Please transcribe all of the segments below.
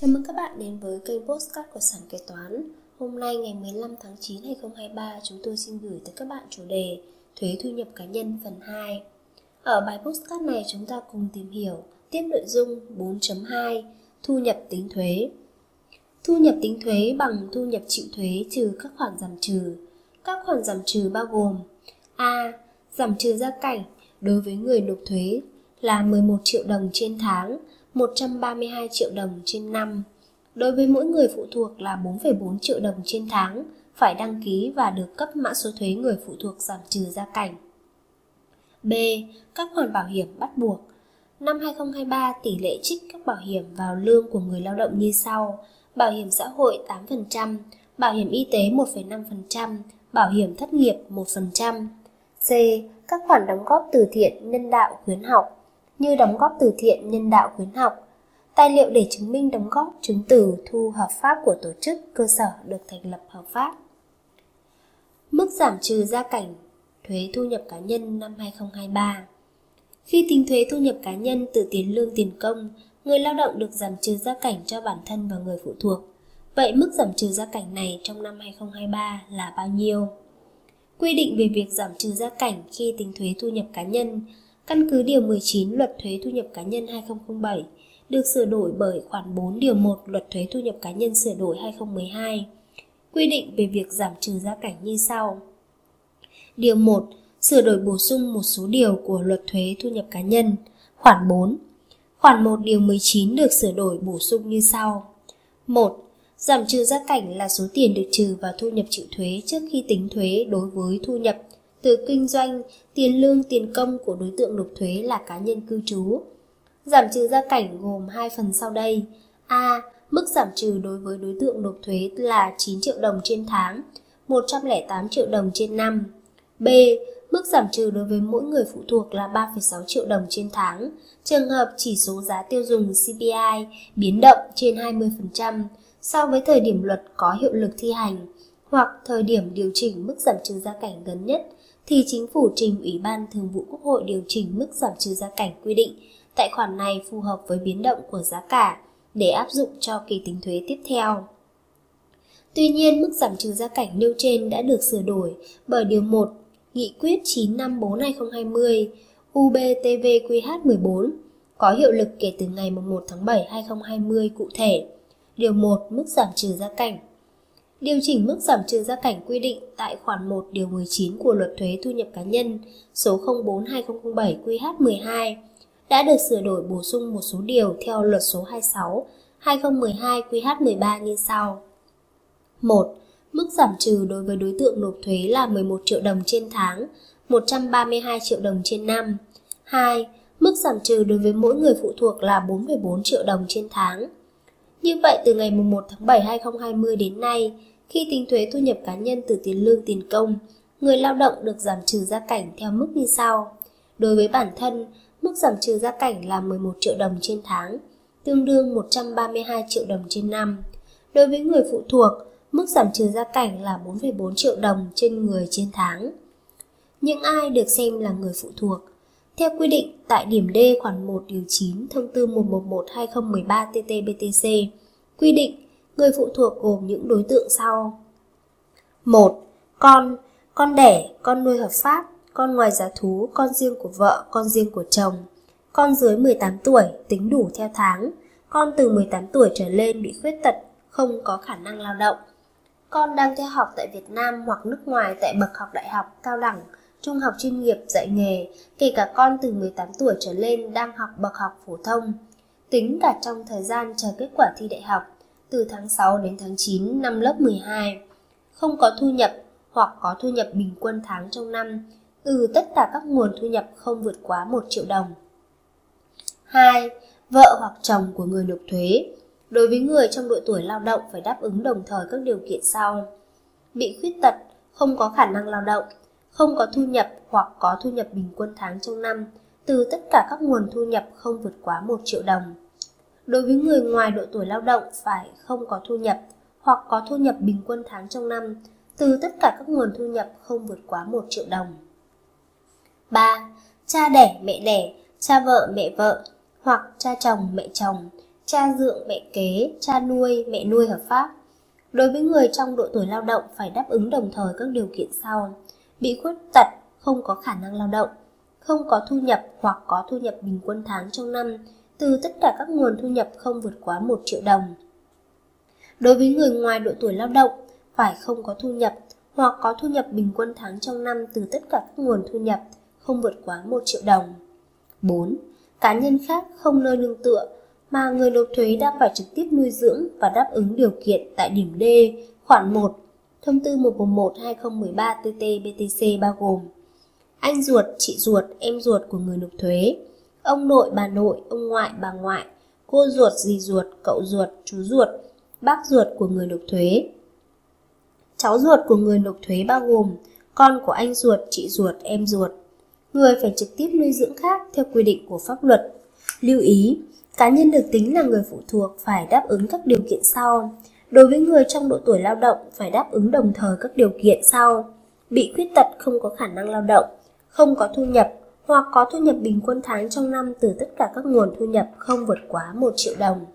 Chào mừng các bạn đến với kênh Postcard của Sản Kế Toán. Hôm nay ngày 15 tháng 9 2023, chúng tôi xin gửi tới các bạn chủ đề Thuế thu nhập cá nhân phần 2. Ở bài postcard này chúng ta cùng tìm hiểu tiếp nội dung 4.2 Thu nhập tính thuế. Thu nhập tính thuế bằng thu nhập chịu thuế trừ các khoản giảm trừ. Các khoản giảm trừ bao gồm A. Giảm trừ gia cảnh đối với người nộp thuế là 11 triệu đồng trên tháng 132 triệu đồng trên năm. Đối với mỗi người phụ thuộc là 4,4 triệu đồng trên tháng, phải đăng ký và được cấp mã số thuế người phụ thuộc giảm trừ gia cảnh. B. Các khoản bảo hiểm bắt buộc. Năm 2023, tỷ lệ trích các bảo hiểm vào lương của người lao động như sau: bảo hiểm xã hội 8%, bảo hiểm y tế 1,5%, bảo hiểm thất nghiệp 1%. C. Các khoản đóng góp từ thiện, nhân đạo, khuyến học như đóng góp từ thiện nhân đạo khuyến học, tài liệu để chứng minh đóng góp chứng từ thu hợp pháp của tổ chức cơ sở được thành lập hợp pháp. Mức giảm trừ gia cảnh thuế thu nhập cá nhân năm 2023 Khi tính thuế thu nhập cá nhân từ tiền lương tiền công, người lao động được giảm trừ gia cảnh cho bản thân và người phụ thuộc. Vậy mức giảm trừ gia cảnh này trong năm 2023 là bao nhiêu? Quy định về việc giảm trừ gia cảnh khi tính thuế thu nhập cá nhân Căn cứ Điều 19 Luật Thuế Thu nhập Cá nhân 2007 được sửa đổi bởi khoản 4 Điều 1 Luật Thuế Thu nhập Cá nhân sửa đổi 2012 quy định về việc giảm trừ gia cảnh như sau. Điều 1. Sửa đổi bổ sung một số điều của Luật Thuế Thu nhập Cá nhân. Khoản 4. Khoản 1 Điều 19 được sửa đổi bổ sung như sau. 1. Giảm trừ gia cảnh là số tiền được trừ vào thu nhập chịu thuế trước khi tính thuế đối với thu nhập từ kinh doanh, tiền lương, tiền công của đối tượng nộp thuế là cá nhân cư trú. Giảm trừ gia cảnh gồm hai phần sau đây. A. Mức giảm trừ đối với đối tượng nộp thuế là 9 triệu đồng trên tháng, 108 triệu đồng trên năm. B. Mức giảm trừ đối với mỗi người phụ thuộc là 3,6 triệu đồng trên tháng. Trường hợp chỉ số giá tiêu dùng CPI biến động trên 20% so với thời điểm luật có hiệu lực thi hành hoặc thời điểm điều chỉnh mức giảm trừ gia cảnh gần nhất thì chính phủ trình Ủy ban Thường vụ Quốc hội điều chỉnh mức giảm trừ gia cảnh quy định tại khoản này phù hợp với biến động của giá cả để áp dụng cho kỳ tính thuế tiếp theo. Tuy nhiên, mức giảm trừ gia cảnh nêu trên đã được sửa đổi bởi Điều 1 Nghị quyết 954-2020 UBTVQH14 có hiệu lực kể từ ngày 1 tháng 7 2020 cụ thể. Điều 1 Mức giảm trừ gia cảnh Điều chỉnh mức giảm trừ gia cảnh quy định tại khoản 1 điều 19 của Luật thuế thu nhập cá nhân số 04/2007 QH12 đã được sửa đổi bổ sung một số điều theo Luật số 26 2012 QH13 như sau. 1. Mức giảm trừ đối với đối tượng nộp thuế là 11 triệu đồng trên tháng, 132 triệu đồng trên năm. 2. Mức giảm trừ đối với mỗi người phụ thuộc là 4,4 triệu đồng trên tháng. Như vậy, từ ngày 1 tháng 7 2020 đến nay, khi tính thuế thu nhập cá nhân từ tiền lương tiền công, người lao động được giảm trừ gia cảnh theo mức như sau. Đối với bản thân, mức giảm trừ gia cảnh là 11 triệu đồng trên tháng, tương đương 132 triệu đồng trên năm. Đối với người phụ thuộc, mức giảm trừ gia cảnh là 4,4 triệu đồng trên người trên tháng. Những ai được xem là người phụ thuộc? Theo quy định tại điểm D khoản 1 điều 9 thông tư 111-2013-TT-BTC, quy định người phụ thuộc gồm những đối tượng sau. 1. Con, con đẻ, con nuôi hợp pháp, con ngoài giá thú, con riêng của vợ, con riêng của chồng. Con dưới 18 tuổi, tính đủ theo tháng. Con từ 18 tuổi trở lên bị khuyết tật, không có khả năng lao động. Con đang theo học tại Việt Nam hoặc nước ngoài tại bậc học đại học, cao đẳng, trung học chuyên nghiệp dạy nghề, kể cả con từ 18 tuổi trở lên đang học bậc học phổ thông. Tính cả trong thời gian chờ kết quả thi đại học, từ tháng 6 đến tháng 9 năm lớp 12. Không có thu nhập hoặc có thu nhập bình quân tháng trong năm từ tất cả các nguồn thu nhập không vượt quá 1 triệu đồng. 2. Vợ hoặc chồng của người nộp thuế. Đối với người trong độ tuổi lao động phải đáp ứng đồng thời các điều kiện sau. Bị khuyết tật, không có khả năng lao động, không có thu nhập hoặc có thu nhập bình quân tháng trong năm từ tất cả các nguồn thu nhập không vượt quá 1 triệu đồng. Đối với người ngoài độ tuổi lao động phải không có thu nhập hoặc có thu nhập bình quân tháng trong năm từ tất cả các nguồn thu nhập không vượt quá 1 triệu đồng. 3. Cha đẻ, mẹ đẻ, cha vợ, mẹ vợ hoặc cha chồng, mẹ chồng, cha dượng mẹ kế, cha nuôi, mẹ nuôi hợp pháp. Đối với người trong độ tuổi lao động phải đáp ứng đồng thời các điều kiện sau. Bị khuyết tật, không có khả năng lao động, không có thu nhập hoặc có thu nhập bình quân tháng trong năm từ tất cả các nguồn thu nhập không vượt quá 1 triệu đồng. Đối với người ngoài độ tuổi lao động, phải không có thu nhập hoặc có thu nhập bình quân tháng trong năm từ tất cả các nguồn thu nhập không vượt quá 1 triệu đồng. 4. Cá nhân khác không nơi nương tựa mà người nộp thuế đang phải trực tiếp nuôi dưỡng và đáp ứng điều kiện tại điểm D, khoản 1, thông tư 111-2013-TT-BTC bao gồm anh ruột, chị ruột, em ruột của người nộp thuế, ông nội, bà nội, ông ngoại, bà ngoại, cô ruột, dì ruột, cậu ruột, chú ruột, bác ruột của người nộp thuế. Cháu ruột của người nộp thuế bao gồm con của anh ruột, chị ruột, em ruột. Người phải trực tiếp nuôi dưỡng khác theo quy định của pháp luật. Lưu ý, cá nhân được tính là người phụ thuộc phải đáp ứng các điều kiện sau. Đối với người trong độ tuổi lao động phải đáp ứng đồng thời các điều kiện sau. Bị khuyết tật không có khả năng lao động, không có thu nhập hoặc có thu nhập bình quân tháng trong năm từ tất cả các nguồn thu nhập không vượt quá 1 triệu đồng.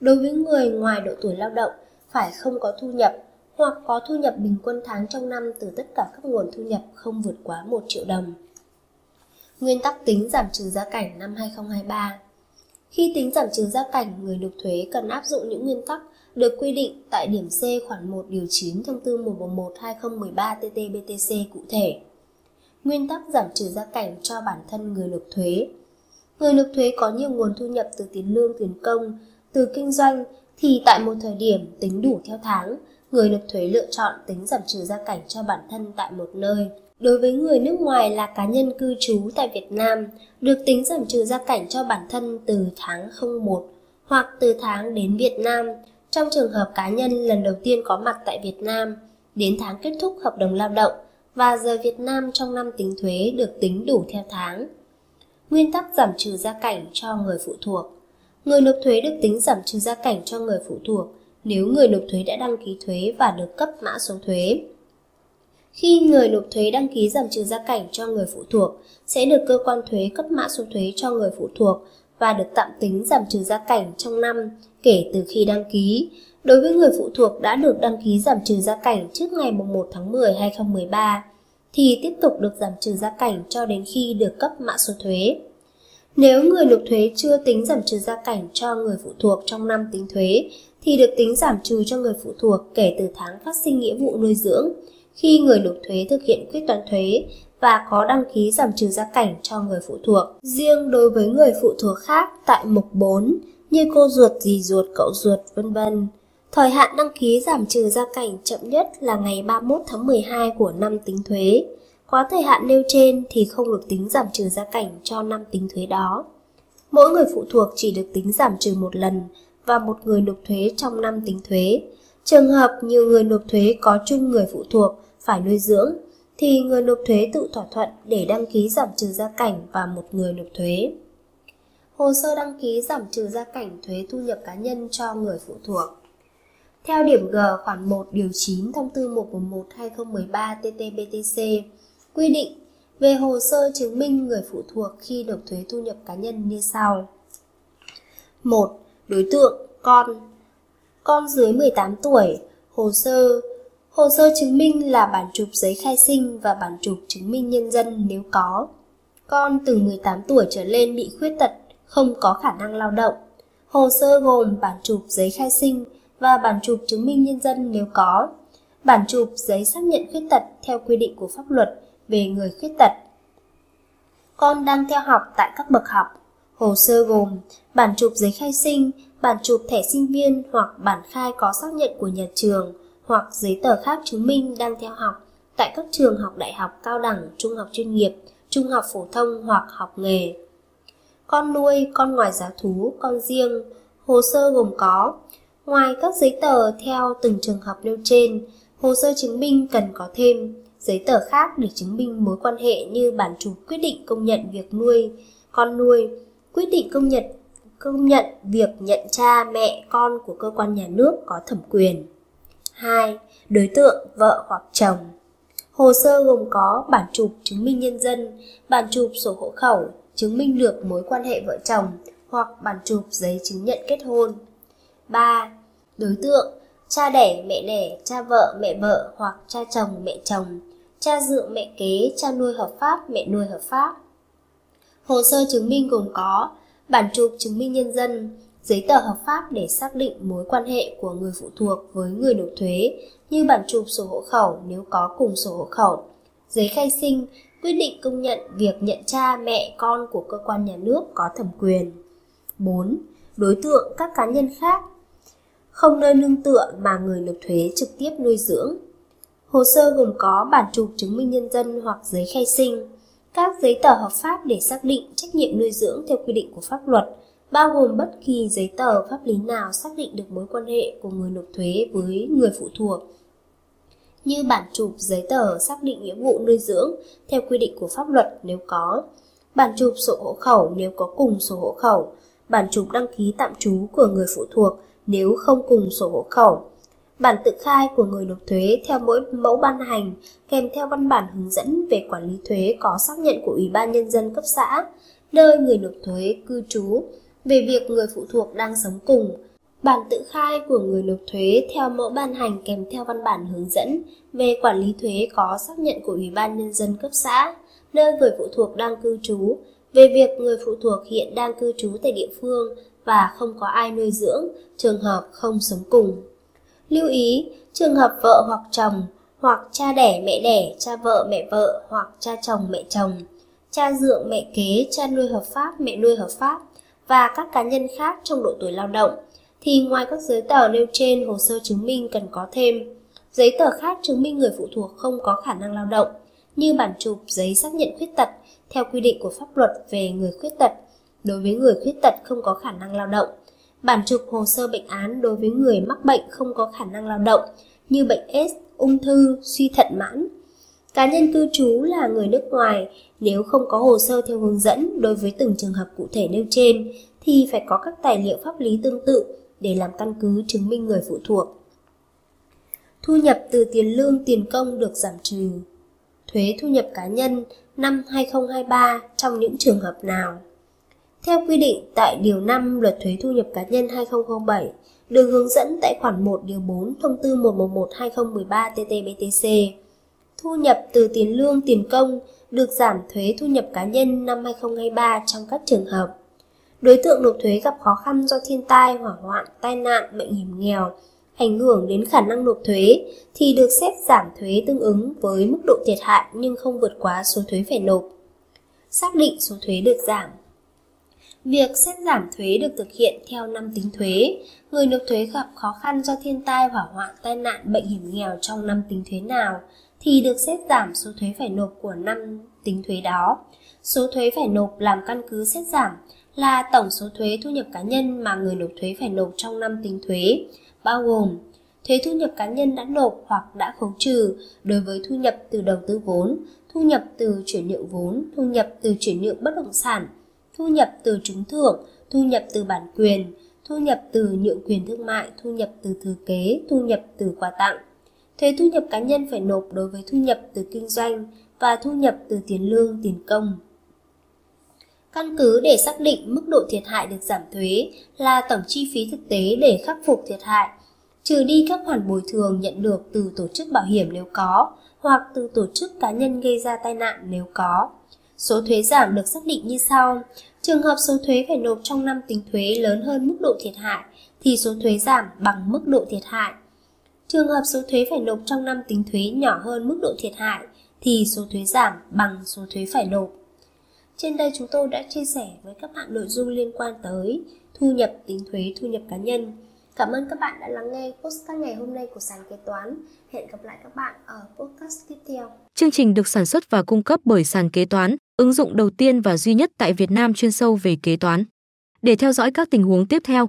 Đối với người ngoài độ tuổi lao động phải không có thu nhập hoặc có thu nhập bình quân tháng trong năm từ tất cả các nguồn thu nhập không vượt quá 1 triệu đồng. Nguyên tắc tính giảm trừ gia cảnh năm 2023 Khi tính giảm trừ gia cảnh, người nộp thuế cần áp dụng những nguyên tắc được quy định tại điểm C khoản 1 điều 9 thông tư 111-2013-TT-BTC cụ thể. Nguyên tắc giảm trừ gia cảnh cho bản thân người nộp thuế. Người nộp thuế có nhiều nguồn thu nhập từ tiền lương tiền công, từ kinh doanh thì tại một thời điểm tính đủ theo tháng, người nộp thuế lựa chọn tính giảm trừ gia cảnh cho bản thân tại một nơi. Đối với người nước ngoài là cá nhân cư trú tại Việt Nam, được tính giảm trừ gia cảnh cho bản thân từ tháng 01 hoặc từ tháng đến Việt Nam trong trường hợp cá nhân lần đầu tiên có mặt tại Việt Nam đến tháng kết thúc hợp đồng lao động và giờ Việt Nam trong năm tính thuế được tính đủ theo tháng. Nguyên tắc giảm trừ gia cảnh cho người phụ thuộc Người nộp thuế được tính giảm trừ gia cảnh cho người phụ thuộc nếu người nộp thuế đã đăng ký thuế và được cấp mã số thuế. Khi người nộp thuế đăng ký giảm trừ gia cảnh cho người phụ thuộc, sẽ được cơ quan thuế cấp mã số thuế cho người phụ thuộc và được tạm tính giảm trừ gia cảnh trong năm kể từ khi đăng ký. Đối với người phụ thuộc đã được đăng ký giảm trừ gia cảnh trước ngày 1 tháng 10 2013 thì tiếp tục được giảm trừ gia cảnh cho đến khi được cấp mã số thuế. Nếu người nộp thuế chưa tính giảm trừ gia cảnh cho người phụ thuộc trong năm tính thuế, thì được tính giảm trừ cho người phụ thuộc kể từ tháng phát sinh nghĩa vụ nuôi dưỡng khi người nộp thuế thực hiện quyết toán thuế và có đăng ký giảm trừ gia cảnh cho người phụ thuộc. Riêng đối với người phụ thuộc khác tại mục 4 như cô ruột, dì ruột, cậu ruột, vân vân. Thời hạn đăng ký giảm trừ gia cảnh chậm nhất là ngày 31 tháng 12 của năm tính thuế. Quá thời hạn nêu trên thì không được tính giảm trừ gia cảnh cho năm tính thuế đó. Mỗi người phụ thuộc chỉ được tính giảm trừ một lần và một người nộp thuế trong năm tính thuế. Trường hợp nhiều người nộp thuế có chung người phụ thuộc phải nuôi dưỡng thì người nộp thuế tự thỏa thuận để đăng ký giảm trừ gia cảnh và một người nộp thuế. Hồ sơ đăng ký giảm trừ gia cảnh thuế thu nhập cá nhân cho người phụ thuộc. Theo điểm G khoản 1 điều 9 thông tư 111-2013-TT-BTC quy định về hồ sơ chứng minh người phụ thuộc khi nộp thuế thu nhập cá nhân như sau. 1. Đối tượng con Con dưới 18 tuổi, hồ sơ Hồ sơ chứng minh là bản chụp giấy khai sinh và bản chụp chứng minh nhân dân nếu có. Con từ 18 tuổi trở lên bị khuyết tật, không có khả năng lao động. Hồ sơ gồm bản chụp giấy khai sinh và bản chụp chứng minh nhân dân nếu có. Bản chụp giấy xác nhận khuyết tật theo quy định của pháp luật về người khuyết tật. Con đang theo học tại các bậc học. Hồ sơ gồm bản chụp giấy khai sinh, bản chụp thẻ sinh viên hoặc bản khai có xác nhận của nhà trường hoặc giấy tờ khác chứng minh đang theo học tại các trường học đại học cao đẳng, trung học chuyên nghiệp, trung học phổ thông hoặc học nghề. Con nuôi, con ngoài giá thú, con riêng, hồ sơ gồm có Ngoài các giấy tờ theo từng trường hợp nêu trên, hồ sơ chứng minh cần có thêm giấy tờ khác để chứng minh mối quan hệ như bản chụp quyết định công nhận việc nuôi con nuôi, quyết định công nhận công nhận việc nhận cha, mẹ, con của cơ quan nhà nước có thẩm quyền. 2. Đối tượng vợ hoặc chồng. Hồ sơ gồm có bản chụp chứng minh nhân dân, bản chụp sổ hộ khẩu, chứng minh được mối quan hệ vợ chồng hoặc bản chụp giấy chứng nhận kết hôn. 3. Đối tượng cha đẻ, mẹ đẻ, cha vợ, mẹ vợ hoặc cha chồng, mẹ chồng, cha dượng, mẹ kế, cha nuôi hợp pháp, mẹ nuôi hợp pháp. Hồ sơ chứng minh gồm có bản chụp chứng minh nhân dân, giấy tờ hợp pháp để xác định mối quan hệ của người phụ thuộc với người nộp thuế như bản chụp sổ hộ khẩu nếu có cùng sổ hộ khẩu, giấy khai sinh, quyết định công nhận việc nhận cha, mẹ, con của cơ quan nhà nước có thẩm quyền. 4. Đối tượng các cá nhân khác không nơi nương tựa mà người nộp thuế trực tiếp nuôi dưỡng. Hồ sơ gồm có bản chụp chứng minh nhân dân hoặc giấy khai sinh, các giấy tờ hợp pháp để xác định trách nhiệm nuôi dưỡng theo quy định của pháp luật, bao gồm bất kỳ giấy tờ pháp lý nào xác định được mối quan hệ của người nộp thuế với người phụ thuộc, như bản chụp giấy tờ xác định nghĩa vụ nuôi dưỡng theo quy định của pháp luật nếu có, bản chụp sổ hộ khẩu nếu có cùng sổ hộ khẩu, bản chụp đăng ký tạm trú của người phụ thuộc nếu không cùng sổ hộ khẩu, bản tự khai của người nộp thuế theo mỗi mẫu ban hành kèm theo văn bản hướng dẫn về quản lý thuế có xác nhận của Ủy ban Nhân dân cấp xã, nơi người nộp thuế cư trú, về việc người phụ thuộc đang sống cùng, bản tự khai của người nộp thuế theo mẫu ban hành kèm theo văn bản hướng dẫn về quản lý thuế có xác nhận của Ủy ban Nhân dân cấp xã, nơi người phụ thuộc đang cư trú, về việc người phụ thuộc hiện đang cư trú tại địa phương và không có ai nuôi dưỡng, trường hợp không sống cùng. Lưu ý, trường hợp vợ hoặc chồng, hoặc cha đẻ mẹ đẻ, cha vợ mẹ vợ, hoặc cha chồng mẹ chồng, cha dượng mẹ kế, cha nuôi hợp pháp, mẹ nuôi hợp pháp và các cá nhân khác trong độ tuổi lao động, thì ngoài các giấy tờ nêu trên, hồ sơ chứng minh cần có thêm giấy tờ khác chứng minh người phụ thuộc không có khả năng lao động, như bản chụp giấy xác nhận khuyết tật theo quy định của pháp luật về người khuyết tật đối với người khuyết tật không có khả năng lao động, bản chụp hồ sơ bệnh án đối với người mắc bệnh không có khả năng lao động như bệnh S, ung thư, suy thận mãn. Cá nhân cư trú là người nước ngoài, nếu không có hồ sơ theo hướng dẫn đối với từng trường hợp cụ thể nêu trên thì phải có các tài liệu pháp lý tương tự để làm căn cứ chứng minh người phụ thuộc. Thu nhập từ tiền lương tiền công được giảm trừ. Thuế thu nhập cá nhân năm 2023 trong những trường hợp nào? Theo quy định tại Điều 5 Luật Thuế Thu nhập Cá nhân 2007, được hướng dẫn tại khoản 1 Điều 4 Thông tư 111-2013-TT-BTC. Thu nhập từ tiền lương tiền công được giảm thuế thu nhập cá nhân năm 2023 trong các trường hợp. Đối tượng nộp thuế gặp khó khăn do thiên tai, hỏa hoạn, tai nạn, bệnh hiểm nghèo, ảnh hưởng đến khả năng nộp thuế thì được xét giảm thuế tương ứng với mức độ thiệt hại nhưng không vượt quá số thuế phải nộp. Xác định số thuế được giảm Việc xét giảm thuế được thực hiện theo năm tính thuế. Người nộp thuế gặp khó khăn do thiên tai, hỏa hoạn, tai nạn, bệnh hiểm nghèo trong năm tính thuế nào thì được xét giảm số thuế phải nộp của năm tính thuế đó. Số thuế phải nộp làm căn cứ xét giảm là tổng số thuế thu nhập cá nhân mà người nộp thuế phải nộp trong năm tính thuế, bao gồm thuế thu nhập cá nhân đã nộp hoặc đã khấu trừ đối với thu nhập từ đầu tư vốn, thu nhập từ chuyển nhượng vốn, thu nhập từ chuyển nhượng bất động sản, thu nhập từ trúng thưởng, thu nhập từ bản quyền, thu nhập từ nhượng quyền thương mại, thu nhập từ thừa kế, thu nhập từ quà tặng. Thuế thu nhập cá nhân phải nộp đối với thu nhập từ kinh doanh và thu nhập từ tiền lương, tiền công. Căn cứ để xác định mức độ thiệt hại được giảm thuế là tổng chi phí thực tế để khắc phục thiệt hại, trừ đi các khoản bồi thường nhận được từ tổ chức bảo hiểm nếu có, hoặc từ tổ chức cá nhân gây ra tai nạn nếu có. Số thuế giảm được xác định như sau. Trường hợp số thuế phải nộp trong năm tính thuế lớn hơn mức độ thiệt hại thì số thuế giảm bằng mức độ thiệt hại. Trường hợp số thuế phải nộp trong năm tính thuế nhỏ hơn mức độ thiệt hại thì số thuế giảm bằng số thuế phải nộp. Trên đây chúng tôi đã chia sẻ với các bạn nội dung liên quan tới thu nhập tính thuế thu nhập cá nhân. Cảm ơn các bạn đã lắng nghe podcast ngày hôm nay của sàn kế toán. Hẹn gặp lại các bạn ở podcast tiếp theo. Chương trình được sản xuất và cung cấp bởi sàn kế toán, ứng dụng đầu tiên và duy nhất tại Việt Nam chuyên sâu về kế toán. Để theo dõi các tình huống tiếp theo,